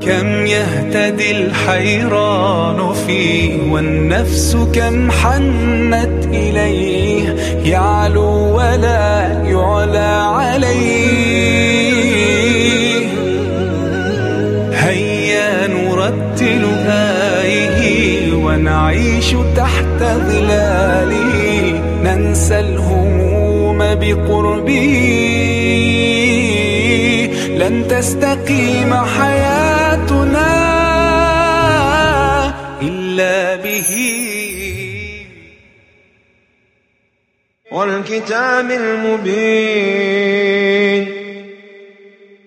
كم يهتدي الحيران فيه والنفس كم حنت إليه يعلو ولا يعلى عليه. هيا نرتل آيه ونعيش تحت ظلاله ننسى الهموم بقربه. لن تستقيم حياتنا به والكتاب المبين.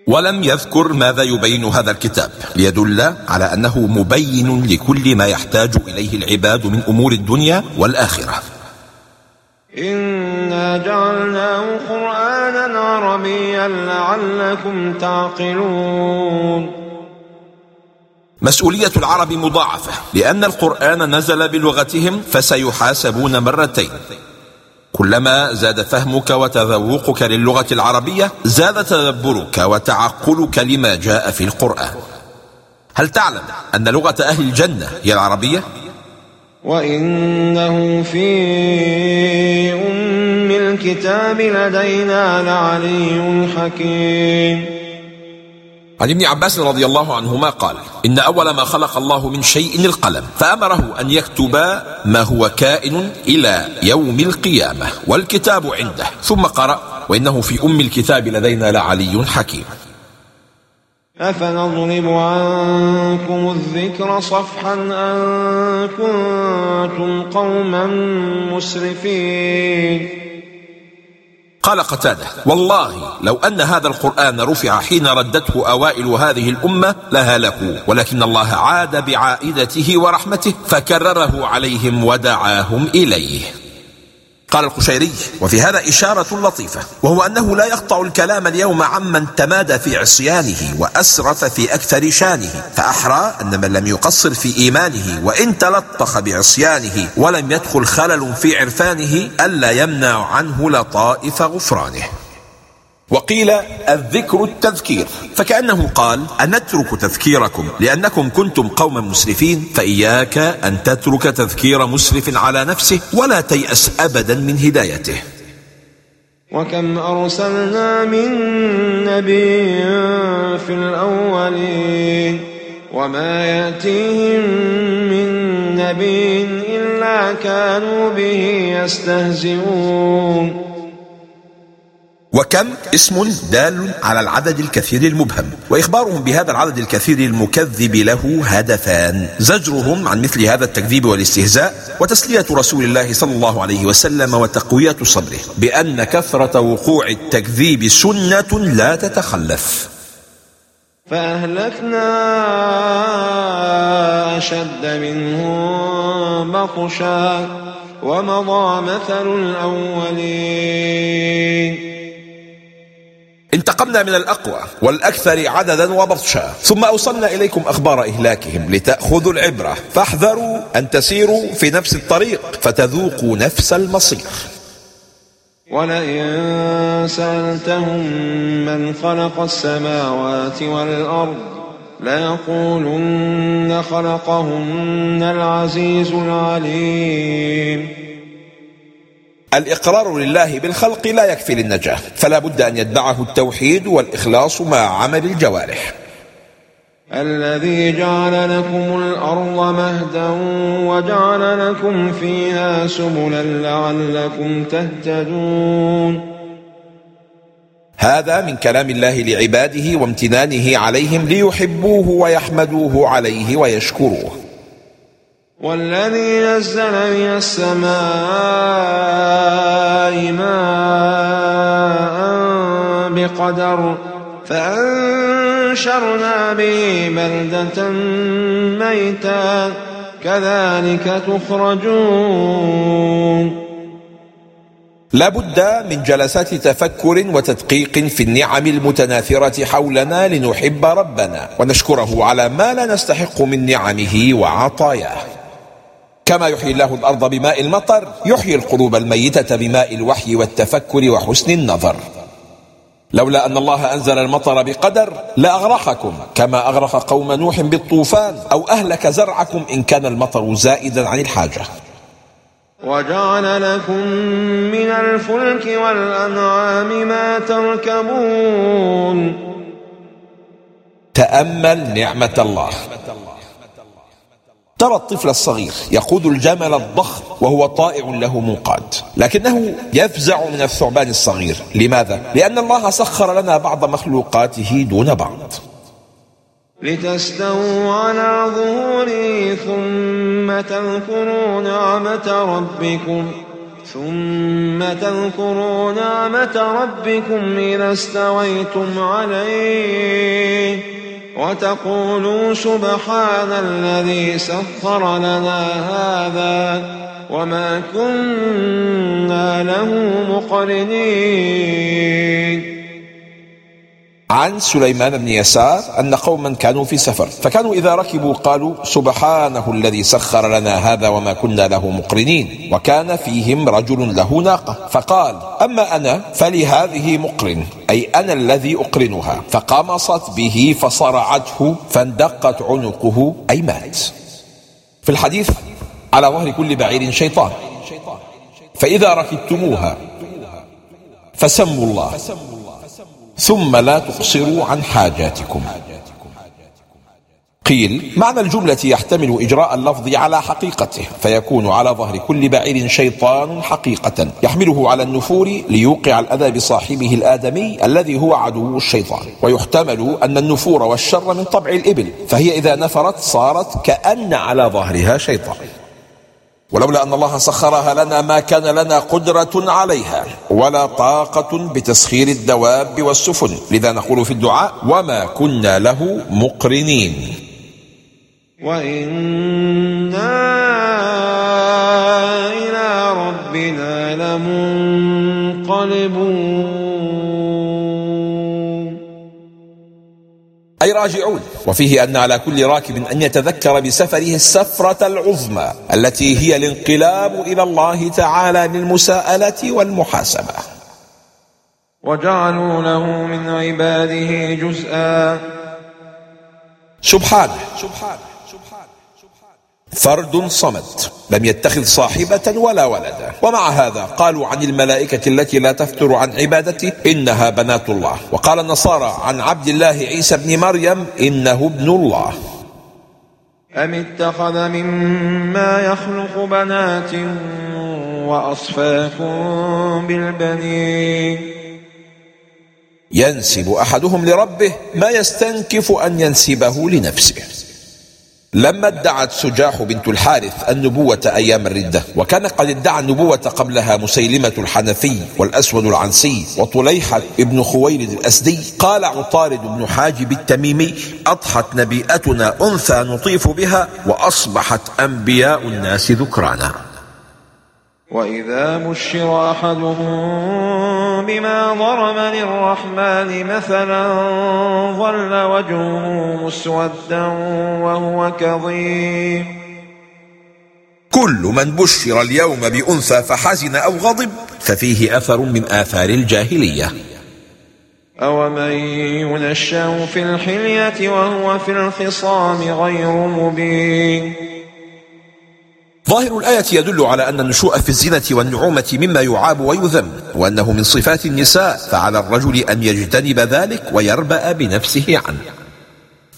ولم يذكر ماذا يبين هذا الكتاب ليدل على أنه مبين لكل ما يحتاج إليه العباد من أمور الدنيا والآخرة. إنا جعلناه قرآنا عربيا لعلكم تعقلون. مسؤولية العرب مضاعفة لأن القرآن نزل بلغتهم فسيحاسبون مرتين. كلما زاد فهمك وتذوقك للغة العربية زاد تدبرك وتعقلك لما جاء في القرآن. هل تعلم أن لغة أهل الجنة هي العربية؟ وإنه في أم الكتاب لدينا لعلي حكيم. عن ابن عباس رضي الله عنهما قال إن أول ما خلق الله من شيء القلم فأمره أن يكتب ما هو كائن إلى يوم القيامة والكتاب عنده ثم قرأ وإنه في أم الكتاب لدينا لعلي حكيم. أفنضرب عنكم الذكر صفحا أن كنتم قوما مسرفين. قال قتادة والله لو أن هذا القرآن رفع حين ردته أوائل هذه الأمة لهلكوا ولكن الله عاد بعائدته ورحمته فكرره عليهم ودعاهم إليه. قال القشيري وفي هذا إشارة لطيفة وهو أنه لا يقطع الكلام اليوم عمن تمادى في عصيانه وأسرف في أكثر شانه فأحرى أن من لم يقصر في إيمانه وإن تلطخ بعصيانه ولم يدخل خلل في عرفانه ألا يمنع عنه لطائف غفرانه. وقيل الذكر التذكير فكأنه قال أن نترك تذكيركم لأنكم كنتم قوما مسرفين فإياك أن تترك تذكير مسرف على نفسه ولا تيأس أبدا من هدايته. وكم أرسلنا من نبي في الأولين وما يأتيهم من نبي إلا كانوا به يستهزئون. وكم اسم دال على العدد الكثير المبهم وإخبارهم بهذا العدد الكثير المكذب له هدفان. زجرهم عن مثل هذا التكذيب والاستهزاء وتسلية رسول الله صلى الله عليه وسلم وتقوية صدره بأن كثرة وقوع التكذيب سنة لا تتخلف. فأهلكنا أشد منهم بطشا ومضى مثل الأولين. انتقمنا من الأقوى والأكثر عددا وبطشا. ثم أوصلنا إليكم أخبار إهلاكهم لتأخذوا العبرة. فاحذروا أن تسيروا في نفس الطريق فتذوقوا نفس المصير. ولئن سألتهم من خلق السماوات والأرض ليقولن خلقهن العزيز العليم. الإقرار لله بالخلق لا يكفي للنجاة فلا بد أن يتبعه التوحيد والإخلاص مع عمل الجوارح. الذي جعل لكم الأرض مهدا وجعل لكم فيها سبلا لعلكم تهتدون. هذا من كلام الله لعباده وامتنانه عليهم ليحبوه ويحمدوه عليه ويشكروه. والذي نزل من السماء ماء بقدر فأنشرنا به بلدة ميتا كذلك تخرجون. لا بد من جلسات تفكر وتدقيق في النعم المتناثرة حولنا لنحب ربنا ونشكره على ما لا نستحق من نعمه وعطاياه. كما يحيي الله الأرض بماء المطر يحيي القلوب الميتة بماء الوحي والتفكر وحسن النظر. لولا أن الله أنزل المطر بقدر لأغرقكم كما أغرق قوم نوح بالطوفان أو أهلك زرعكم إن كان المطر زائدا عن الحاجة. وجعل لكم من الفلك والأنعام ما تركبون. تأمل نعمة الله. ترى الطفل الصغير يقود الجمل الضخم وهو طائع له منقاد لكنه يفزع من الثعبان الصغير. لماذا؟ لأن الله سخر لنا بعض مخلوقاته دون بعض. لتستووا على ظهوره ثم تذكروا نعمة ربكم. ثم تذكروا نعمة ربكم إذا استويتم عليه. وتقولوا سبحان الذي سخر لنا هذا وما كنا له مقرنين. عن سليمان بن يسار أن قوما كانوا في سفر فكانوا إذا ركبوا قالوا سبحانه الذي سخر لنا هذا وما كنا له مقرنين وكان فيهم رجل له ناقة فقال أما أنا فلهذه مقرن أي أنا الذي أقرنها. فقمصت به فصرعته فاندقت عنقه أي مات. في الحديث على ظهر كل بعير شيطان. فإذا ركبتموها فسموا الله. ثم لا تقصروا عن حاجاتكم. قيل معنى الجملة يحتمل إجراء اللفظ على حقيقته فيكون على ظهر كل بعير شيطان حقيقة يحمله على النفور ليوقع الأذى بصاحبه الآدمي الذي هو عدو الشيطان. ويحتمل أن النفور والشر من طبع الإبل فهي إذا نفرت صارت كأن على ظهرها شيطان. ولولا أن الله سخرها لنا ما كان لنا قدرة عليها ولا طاقة بتسخير الدواب والسفن. لذا نقول في الدعاء وما كنا له مقرنين. وإنا إلى ربنا لمنقلبون. أي راجعون. وفيه أن على كل راكب أن يتذكر بسفره السفرة العظمى التي هي الانقلاب إلى الله تعالى للمساءلة والمحاسبة. وجعلوا له من عباده جزءا. سبحانه. فرد صمد لم يتخذ صاحبة ولا ولدا ومع هذا قالوا عن الملائكة التي لا تفتر عن عبادته إنها بنات الله. وقال النصارى عن عبد الله عيسى بن مريم إنه ابن الله. أم اتخذ مما يخلق بنات وأصفاكم بالبنين؟ ينسب أحدهم لربه ما يستنكف أن ينسبه لنفسه. لما ادعت سجاح بنت الحارث النبوة أيام الردة وكان قد ادعى النبوة قبلها مسيلمة الحنفي والأسود العنسي وطليحة ابن خويلد الأسدي. قال عطارد بن حاجب التميمي أضحت نبيئتنا أنثى نطيف بها وأصبحت أنبياء الناس ذكرانا. وإذا بشر أحدهم بما ضرب للرحمن مثلا ظل وجهه مسودا وهو كظيم كل من بشر اليوم بأنثى فحزن أو غضب ففيه أثر من آثار الجاهلية. أومن ينشأ في الحلية وهو في الخصام غير مبين ظاهر الآية يدل على أن النشوء في الزنا والنعومة مما يعاب ويذم وأنه من صفات النساء فعلى الرجل أن يجتنب ذلك ويربأ بنفسه عنه.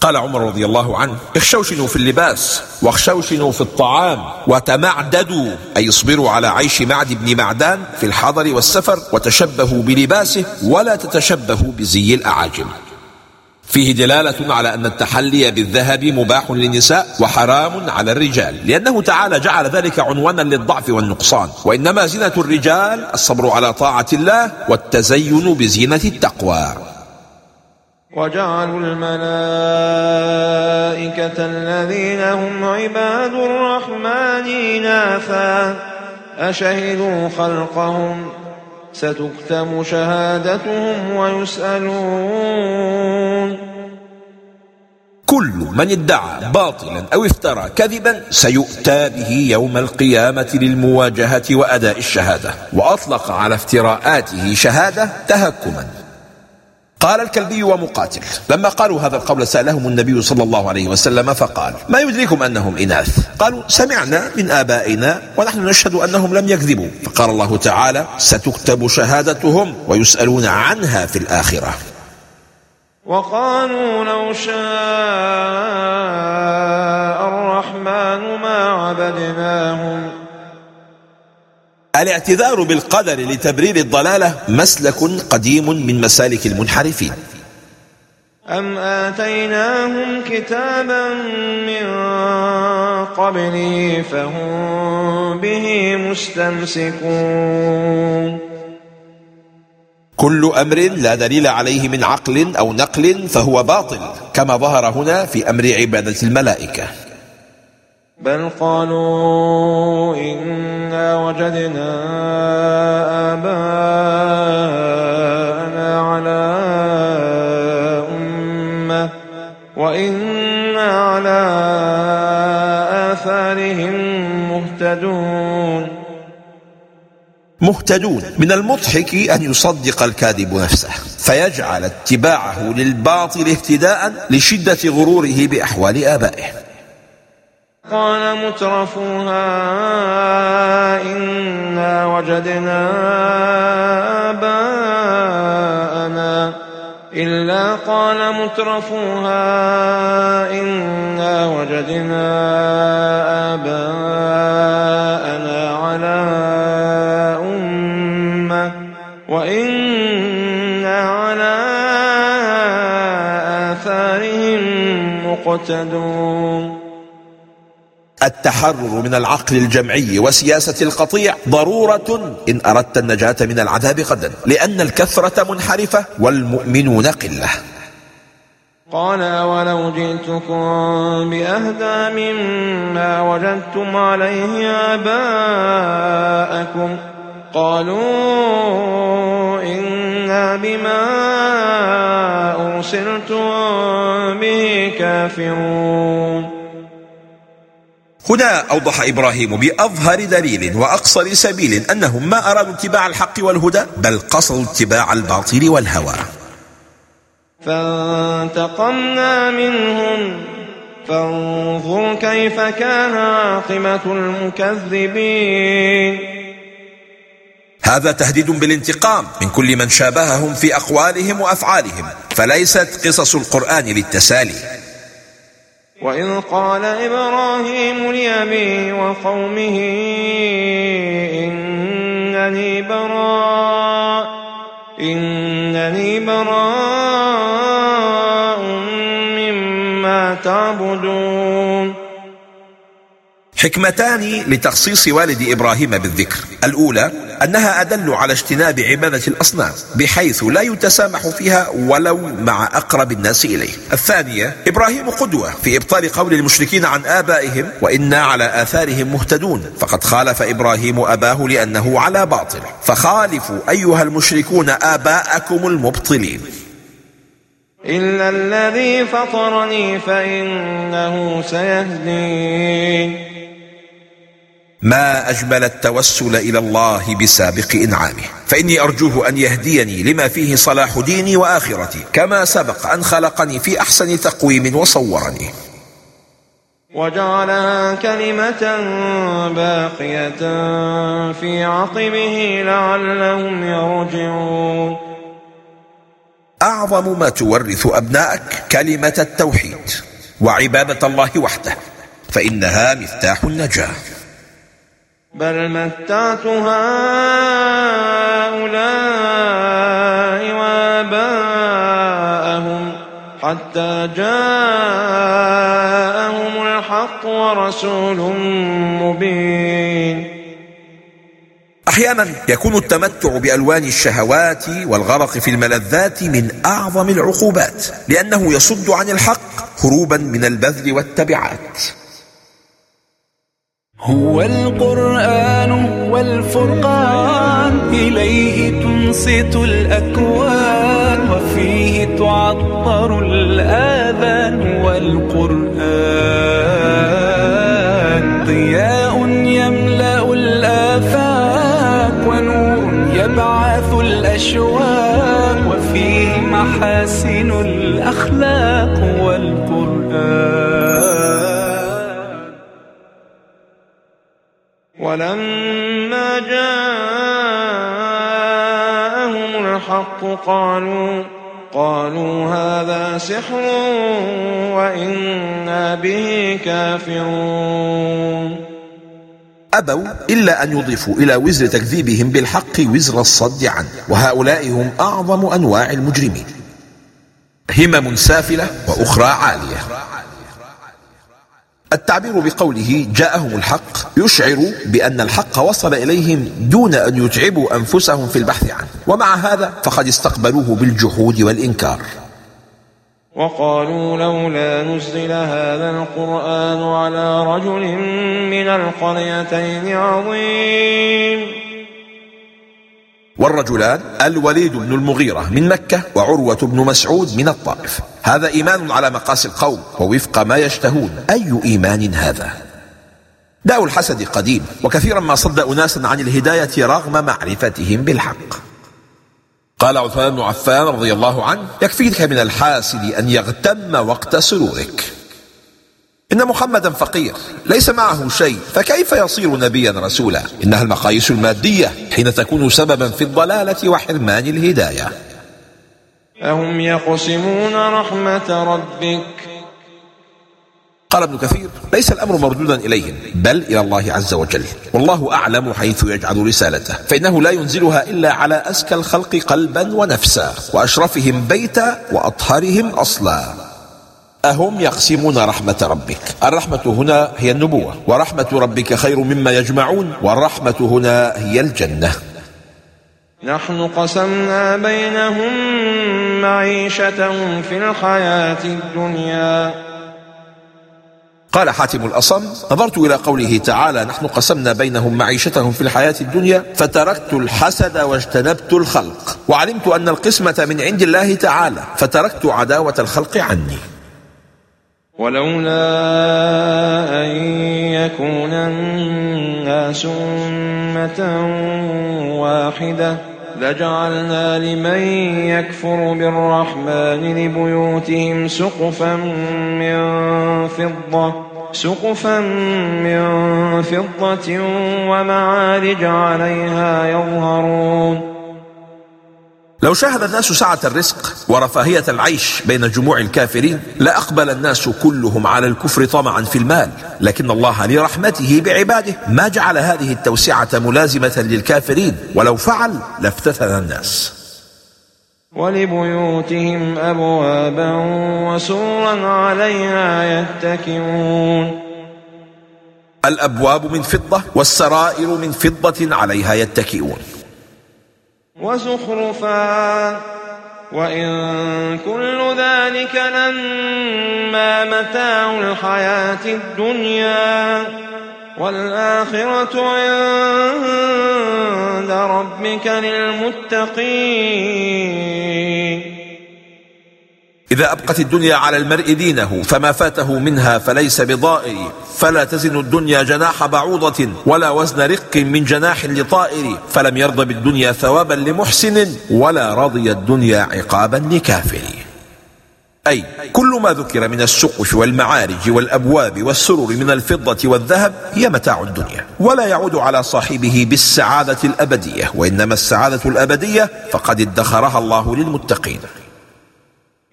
قال عمر رضي الله عنه اخشوشنوا في اللباس واخشوشنوا في الطعام وتمعددوا أي اصبروا على عيش معد بن معدان في الحضر والسفر وتشبهوا بلباسه ولا تتشبهوا بزي الأعاجم. فيه دلالة على أن التحلي بالذهب مباح للنساء وحرام على الرجال لأنه تعالى جعل ذلك عنوانا للضعف والنقصان وإنما زينة الرجال الصبر على طاعة الله والتزين بزينة التقوى. وجعلوا الملائكة الذين هم عباد الرحمن إناثا أشهدوا خلقهم؟ ستكتم شهادتهم ويسألون. كل من ادعى باطلا أو افترى كذبا سيؤتى به يوم القيامة للمواجهة وأداء الشهادة وأطلق على افتراءاته شهادة تهكما. قال الكلبي ومقاتل لما قالوا هذا القول سألهم النبي صلى الله عليه وسلم فقال ما يدريكم أنهم إناث؟ قالوا سمعنا من آبائنا ونحن نشهد أنهم لم يكذبوا. فقال الله تعالى ستكتب شهادتهم ويسألون عنها في الآخرة. وقالوا لو شاء الرحمن ما عبدناهم. الاعتذار بالقدر لتبرير الضلالة مسلك قديم من مسالك المنحرفين. أم آتيناهم كتابا من قبله فهم به مستمسكون. كل أمر لا دليل عليه من عقل أو نقل فهو باطل كما ظهر هنا في أمر عبادة الملائكة. بل قالوا إنا وجدنا آباءنا على أمة وإنا على آثارهم مهتدون. مهتدون. من المضحك أن يصدق الكاذب نفسه فيجعل اتباعه للباطل اهتداء لشدة غروره بأحوال آبائه. قال مترفوها إنا وجدنا آباءنا. إلا قال مترفوها إنا وجدنا آباءنا. مقتدون التحرر من العقل الجمعي وسياسة القطيع ضرورة إن أردت النجاة من العذاب غدا لأن الكثرة منحرفة والمؤمنون قلة. قال ولو جئتكم بأهدى مما وجدتم عليه آباءكم قالوا إنا بما أرسلتم به كافرون. هنا أوضح إبراهيم بأظهر دليل وأقصر سبيل أنهم ما أرادوا اتباع الحق والهدى بل قصدوا اتباع الباطل والهوى. فانتقمنا منهم. فانظر كيف كان عاقبة المكذبين. هذا تهديد بالانتقام من كل من شابههم في أقوالهم وأفعالهم فليست قصص القرآن للتسالي. وإذ قال إبراهيم لأبيه وقومه إنني براء إنني براء مما تعبدون. حكمتان لتخصيص والد إبراهيم بالذكر. الأولى أنها أدل على اجتناب عبادة الأصنام بحيث لا يتسامح فيها ولو مع أقرب الناس إليه. الثانية إبراهيم قدوة في إبطال قول المشركين عن آبائهم وإنا على آثارهم مهتدون فقد خالف إبراهيم أباه لأنه على باطل. فخالفوا أيها المشركون آباءكم المبطلين. إلا الذي فطرني فإنه سيهدين. ما أجمل التوسل إلى الله بسابق إنعامه. فإني أرجوه أن يهديني لما فيه صلاح ديني وآخرتي كما سبق أن خلقني في أحسن تقويم وصورني. وجعلها كلمة باقية في عقبه لعلهم يرجعون. أعظم ما تورث أبنائك كلمة التوحيد وعبادة الله وحده فإنها مفتاح النجاة. بل متعت هؤلاء وآباءهم حتى جاءهم الحق ورسول مبين. أحيانا يكون التمتع بألوان الشهوات والغرق في الملذات من أعظم العقوبات لأنه يصد عن الحق هروبا من البذل والتبعات. هو القرآن والفرقان إليه تنصت الأكوان وفيه تعطر الآذان والقرآن. ضياء ولما جاءهم الحق قالوا قالوا هذا سحر وإنا به كافرون. أبوا إلا أن يضيفوا إلى وزر تكذيبهم بالحق وزر الصد عنه وهؤلاء هم أعظم أنواع المجرمين. همم سافلة وأخرى عالية. التعبير بقوله جاءهم الحق يشعر بأن الحق وصل إليهم دون أن يتعبوا أنفسهم في البحث عنه. ومع هذا فقد استقبلوه بالجحود والإنكار. وقالوا لولا نزل هذا القرآن على رجل من القريتين عظيم. والرجلان الوليد بن المغيرة من مكة وعروة بن مسعود من الطائف. هذا إيمان على مقاس القوم ووفق ما يشتهون. أي إيمان هذا؟ داء الحسد قديم وكثيرا ما صد أناسا عن الهداية رغم معرفتهم بالحق. قال عثمان بن عفان رضي الله عنه يكفيك من الحاسد أن يغتم وقت سرورك. إن محمدا فقير ليس معه شيء فكيف يصير نبيا رسولا؟ إنها المقاييس المادية حين تكون سببا في الضلالة وحرمان الهداية. أهم يقسمون رحمة ربك؟ قال ابن كثير ليس الأمر مردودا إليهم بل إلى الله عز وجل. والله أعلم حيث يجعل رسالته. فإنه لا ينزلها إلا على أزكى الخلق قلبا ونفسا وأشرفهم بيتا وأطهرهم أصلا. أهم يقسمون رحمة ربك. الرحمة هنا هي النبوة ورحمة ربك خير مما يجمعون والرحمة هنا هي الجنة. نحن قسمنا بينهم معيشتهم في الحياة الدنيا. قال حاتم الأصم نظرت إلى قوله تعالى نحن قسمنا بينهم معيشتهم في الحياة الدنيا فتركت الحسد واجتنبت الخلق وعلمت أن القسمة من عند الله تعالى فتركت عداوة الخلق عني. ولولا أن يكون الناس أمة واحدة لجعلنا لمن يكفر بالرحمن لبيوتهم سقفا من فضة سقفا من فضة ومعارج عليها يظهرون لو شاهد الناس سعة الرزق ورفاهية العيش بين جموع الكافرين لأقبل الناس كلهم على الكفر طمعا في المال لكن الله لرحمته بعباده ما جعل هذه التوسعة ملازمة للكافرين ولو فعل لافتتن الناس. ولبيوتهم أبوابا وسرا عليها يتكئون. الأبواب من فضة والسرائر من فضة عليها يتكئون. وزخرفا. وإن كل ذلك لما متاع الحياة الدنيا. والآخرة عند ربك للمتقين. إذا أبقت الدنيا على المرء دينه فما فاته منها فليس بضائر فلا تزن الدنيا جناح بعوضة ولا وزن رق من جناح لطائر فلم يرضى بالدنيا ثوابا لمحسن ولا رضي الدنيا عقابا لكافر. أي كل ما ذكر من السقف والمعارج والأبواب والسرر من الفضة والذهب هي متاع الدنيا ولا يعود على صاحبه بالسعادة الأبدية وإنما السعادة الأبدية فقد ادخرها الله للمتقين.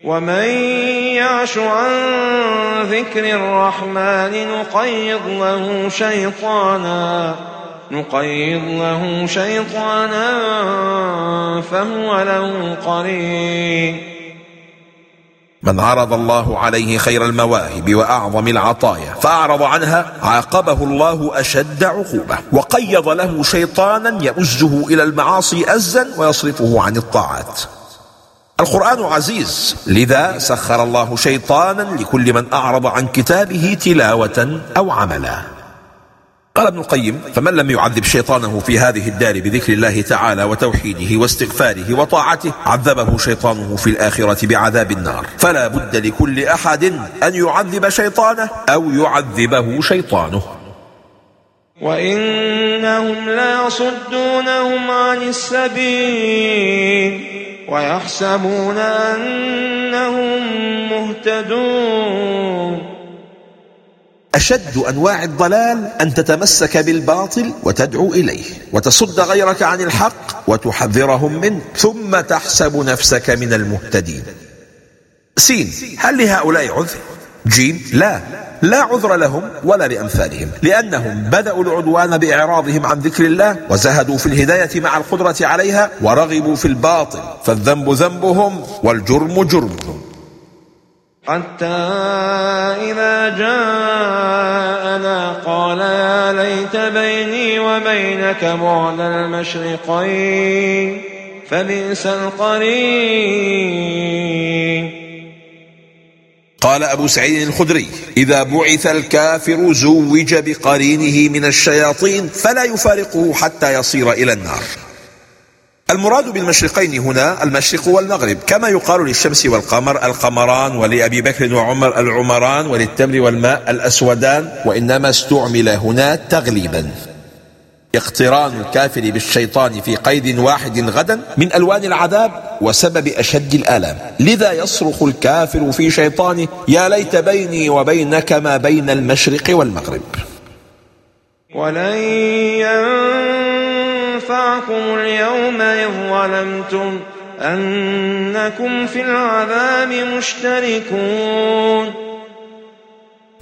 ومن يعش عن ذكر الرحمن نقيض له شيطانا نقيض له شيطانا فهو له قرين من عرض الله عليه خير المواهب وأعظم العطايا فأعرض عنها عاقبه الله أشد عقوبة وقيض له شيطانا يؤزه إلى المعاصي أزا ويصرفه عن الطاعات القرآن عزيز. لذا سخر الله شيطانا لكل من أعرض عن كتابه تلاوة أو عملا. قال ابن القيم فمن لم يعذب شيطانه في هذه الدار بذكر الله تعالى وتوحيده واستغفاره وطاعته عذبه شيطانه في الآخرة بعذاب النار. فلا بد لكل أحد أن يعذب شيطانه أو يعذبه شيطانه. وإنهم ليصدونهم عن السبيل. ويحسبون أنهم مهتدون أشد أنواع الضلال أن تتمسك بالباطل وتدعو إليه وتصد غيرك عن الحق وتحذرهم منه ثم تحسب نفسك من المهتدين سين هل لهؤلاء عذر؟ جيم لا لا عذر لهم ولا لأمثالهم لأنهم بدأوا العدوان بإعراضهم عن ذكر الله وزهدوا في الهداية مع القدرة عليها ورغبوا في الباطل فالذنب ذنبهم والجرم جرمهم. حتى إذا جاءنا قال يا ليت بيني وبينك بعد المشرقين فبئس القرين. قال أبو سعيد الخدري إذا بعث الكافر زوج بقرينه من الشياطين فلا يفارقه حتى يصير إلى النار. المراد بالمشرقين هنا المشرق والمغرب كما يقال للشمس والقمر القمران ولأبي بكر وعمر العمران وللتمر والماء الأسودان وإنما استعمل هنا تغليبا. اقتران الكافر بالشيطان في قيد واحد غدا؟ من ألوان العذاب وسبب أشد الآلام. لذا يصرخ الكافر في شيطانه يا ليت بيني وبينك ما بين المشرق والمغرب. ولن ينفعكم اليوم إذ ظلمتم أنكم في العذاب مشتركون.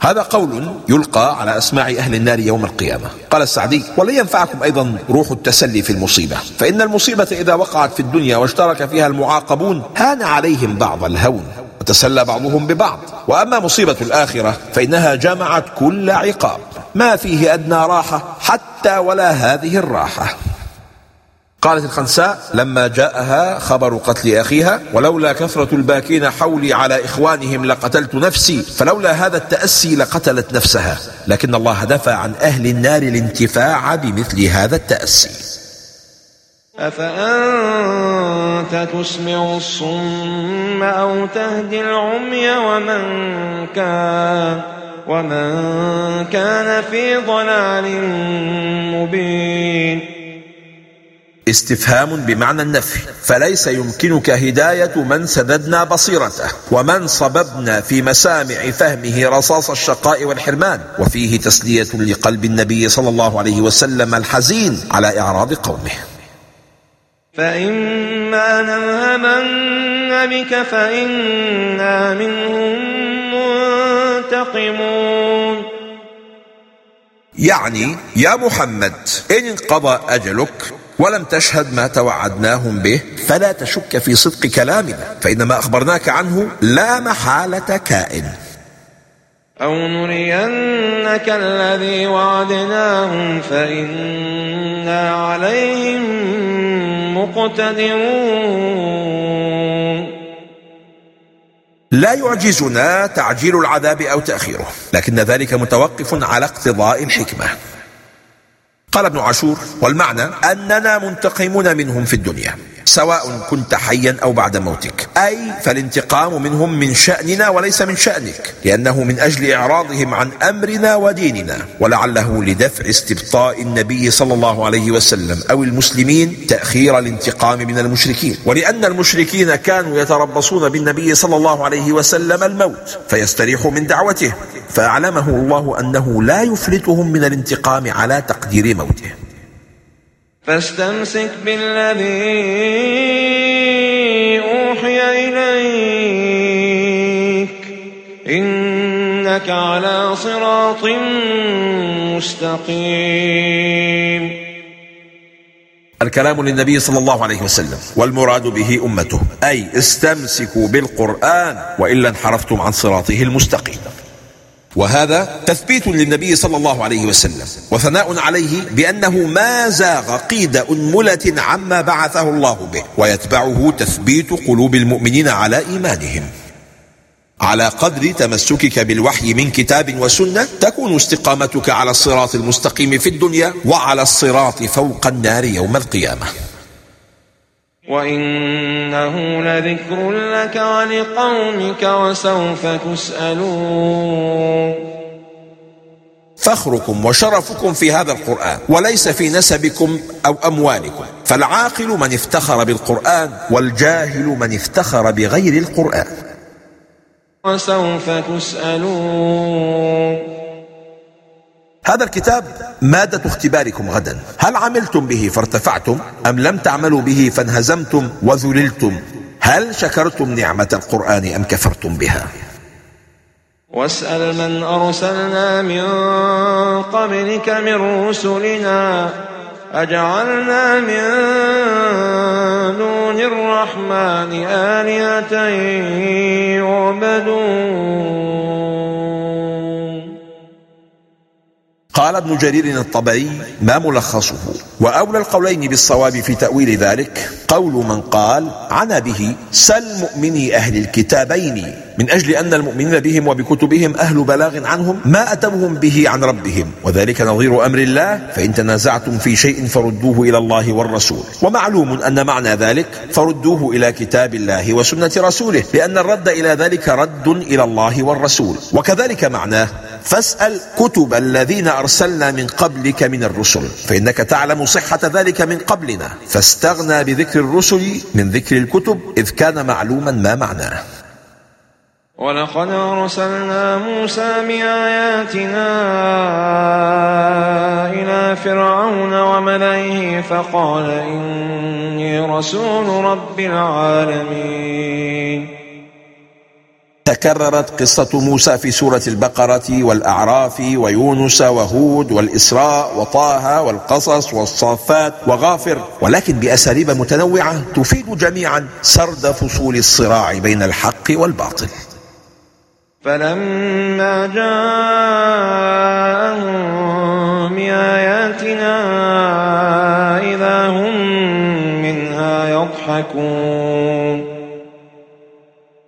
هذا قول يلقى على أسماع أهل النار يوم القيامة. قال السعدي ولن ينفعكم أيضا روح التسلي في المصيبة. فإن المصيبة إذا وقعت في الدنيا واشترك فيها المعاقبون هان عليهم بعض الهون. وتسلى بعضهم ببعض. وأما مصيبة الآخرة فإنها جمعت كل عقاب. ما فيه أدنى راحة حتى ولا هذه الراحة. قالت الخنساء لما جاءها خبر قتل أخيها ولولا كثرة الباكين حولي على إخوانهم لقتلت نفسي فلولا هذا التأسي لقتلت نفسها. لكن الله دفع عن أهل النار الانتفاع بمثل هذا التأسي. أفأنت تسمع الصم أو تهدي العمي ومن كان ومن كان في ضلال مبين؟ استفهام بمعنى النفي. فليس يمكنك هداية من سددنا بصيرته ومن صببنا في مسامع فهمه رصاص الشقاء والحرمان وفيه تسلية لقلب النبي صلى الله عليه وسلم الحزين على إعراض قومه. فإما نذهبن بك فإنا منهم منتقمون. يعني يا محمد إن انقضى أجلك ولم تشهد ما توعدناهم به فلا تشك في صدق كلامنا فإن ما أخبرناك عنه لا محالة كائن. أو نرينك الذي وعدناهم فإنا عليهم مقتدرون. لا يعجزنا تعجيل العذاب أو تأخيره لكن ذلك متوقف على اقتضاء الحكمة. قال ابن عاشور والمعنى أننا منتقمون منهم في الدنيا. سواء كنت حيا أو بعد موتك. أي فالانتقام منهم من شأننا وليس من شأنك لأنه من أجل إعراضهم عن أمرنا وديننا ولعله لدفع استبطاء النبي صلى الله عليه وسلم أو المسلمين تأخير الانتقام من المشركين. ولأن المشركين كانوا يتربصون بالنبي صلى الله عليه وسلم الموت فيستريح من دعوته فأعلمه الله أنه لا يفلتهم من الانتقام على تقدير موته. فاستمسك بالذي أوحي إليك. إنك على صراط مستقيم. الكلام للنبي صلى الله عليه وسلم والمراد به أمته. أي استمسكوا بالقرآن وإلا انحرفتم عن صراطه المستقيم. وهذا تثبيت للنبي صلى الله عليه وسلم. وثناء عليه بأنه ما زاغ قيد أنملة عما بعثه الله به ويتبعه تثبيت قلوب المؤمنين على إيمانهم. على قدر تمسكك بالوحي من كتاب وسنة تكون استقامتك على الصراط المستقيم في الدنيا وعلى الصراط فوق النار يوم القيامة. وإنه لذكر لك ولقومك وسوف تسألون فخركم وشرفكم في هذا القرآن وليس في نسبكم أو أموالكم فالعاقل من افتخر بالقرآن والجاهل من افتخر بغير القرآن وسوف تسألون هذا الكتاب مادة اختباركم غدا. هل عملتم به فارتفعتم؟ أم لم تعملوا به فانهزمتم وذللتم؟ هل شكرتم نعمة القرآن أم كفرتم بها؟ واسأل من أرسلنا من قبلك من رسلنا. أجعلنا من دون الرحمن آلهة يعبدون. قال ابن جرير الطبري ما ملخصه وأولى القولين بالصواب في تأويل ذلك قول من قال عنا به سل مؤمني أهل الكتابين من أجل أن المؤمنين بهم وبكتبهم أهل بلاغ عنهم ما أتوهم به عن ربهم وذلك نظير أمر الله فإن تنازعتم في شيء فردوه إلى الله والرسول ومعلوم أن معنى ذلك فردوه إلى كتاب الله وسنة رسوله لأن الرد إلى ذلك رد إلى الله والرسول وكذلك معناه فاسأل كتب الذين أرسلنا من قبلك من الرسل فإنك تعلم صحة ذلك من قبلنا. فاستغنى بذكر الرسل من ذكر الكتب إذ كان معلوما ما معناه. ولقد أرسلنا موسى بآياتنا إلى فرعون وملئه فقال إني رسول رب العالمين. تكررت قصة موسى في سورة البقرة والأعراف ويونس وهود والإسراء وطه والقصص والصافات وغافر ولكن بأساليب متنوعة تفيد جميعا سرد فصول الصراع بين الحق والباطل. فلما جاءهم بآياتنا إذا هم منها يضحكون.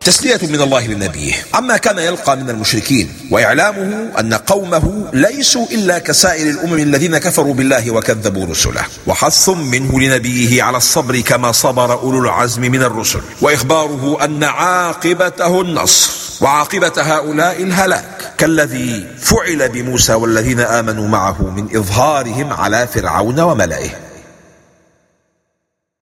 تسلية من الله لنبيه. عما كان يلقى من المشركين وإعلامه أن قومه ليسوا إلا كسائر الأمم الذين كفروا بالله وكذبوا رسله. وحث منه لنبيه على الصبر كما صبر أولو العزم من الرسل. وإخباره أن عاقبته النصر وعاقبة هؤلاء الهلاك. كالذي فعل بموسى والذين آمنوا معه من إظهارهم على فرعون وملئه.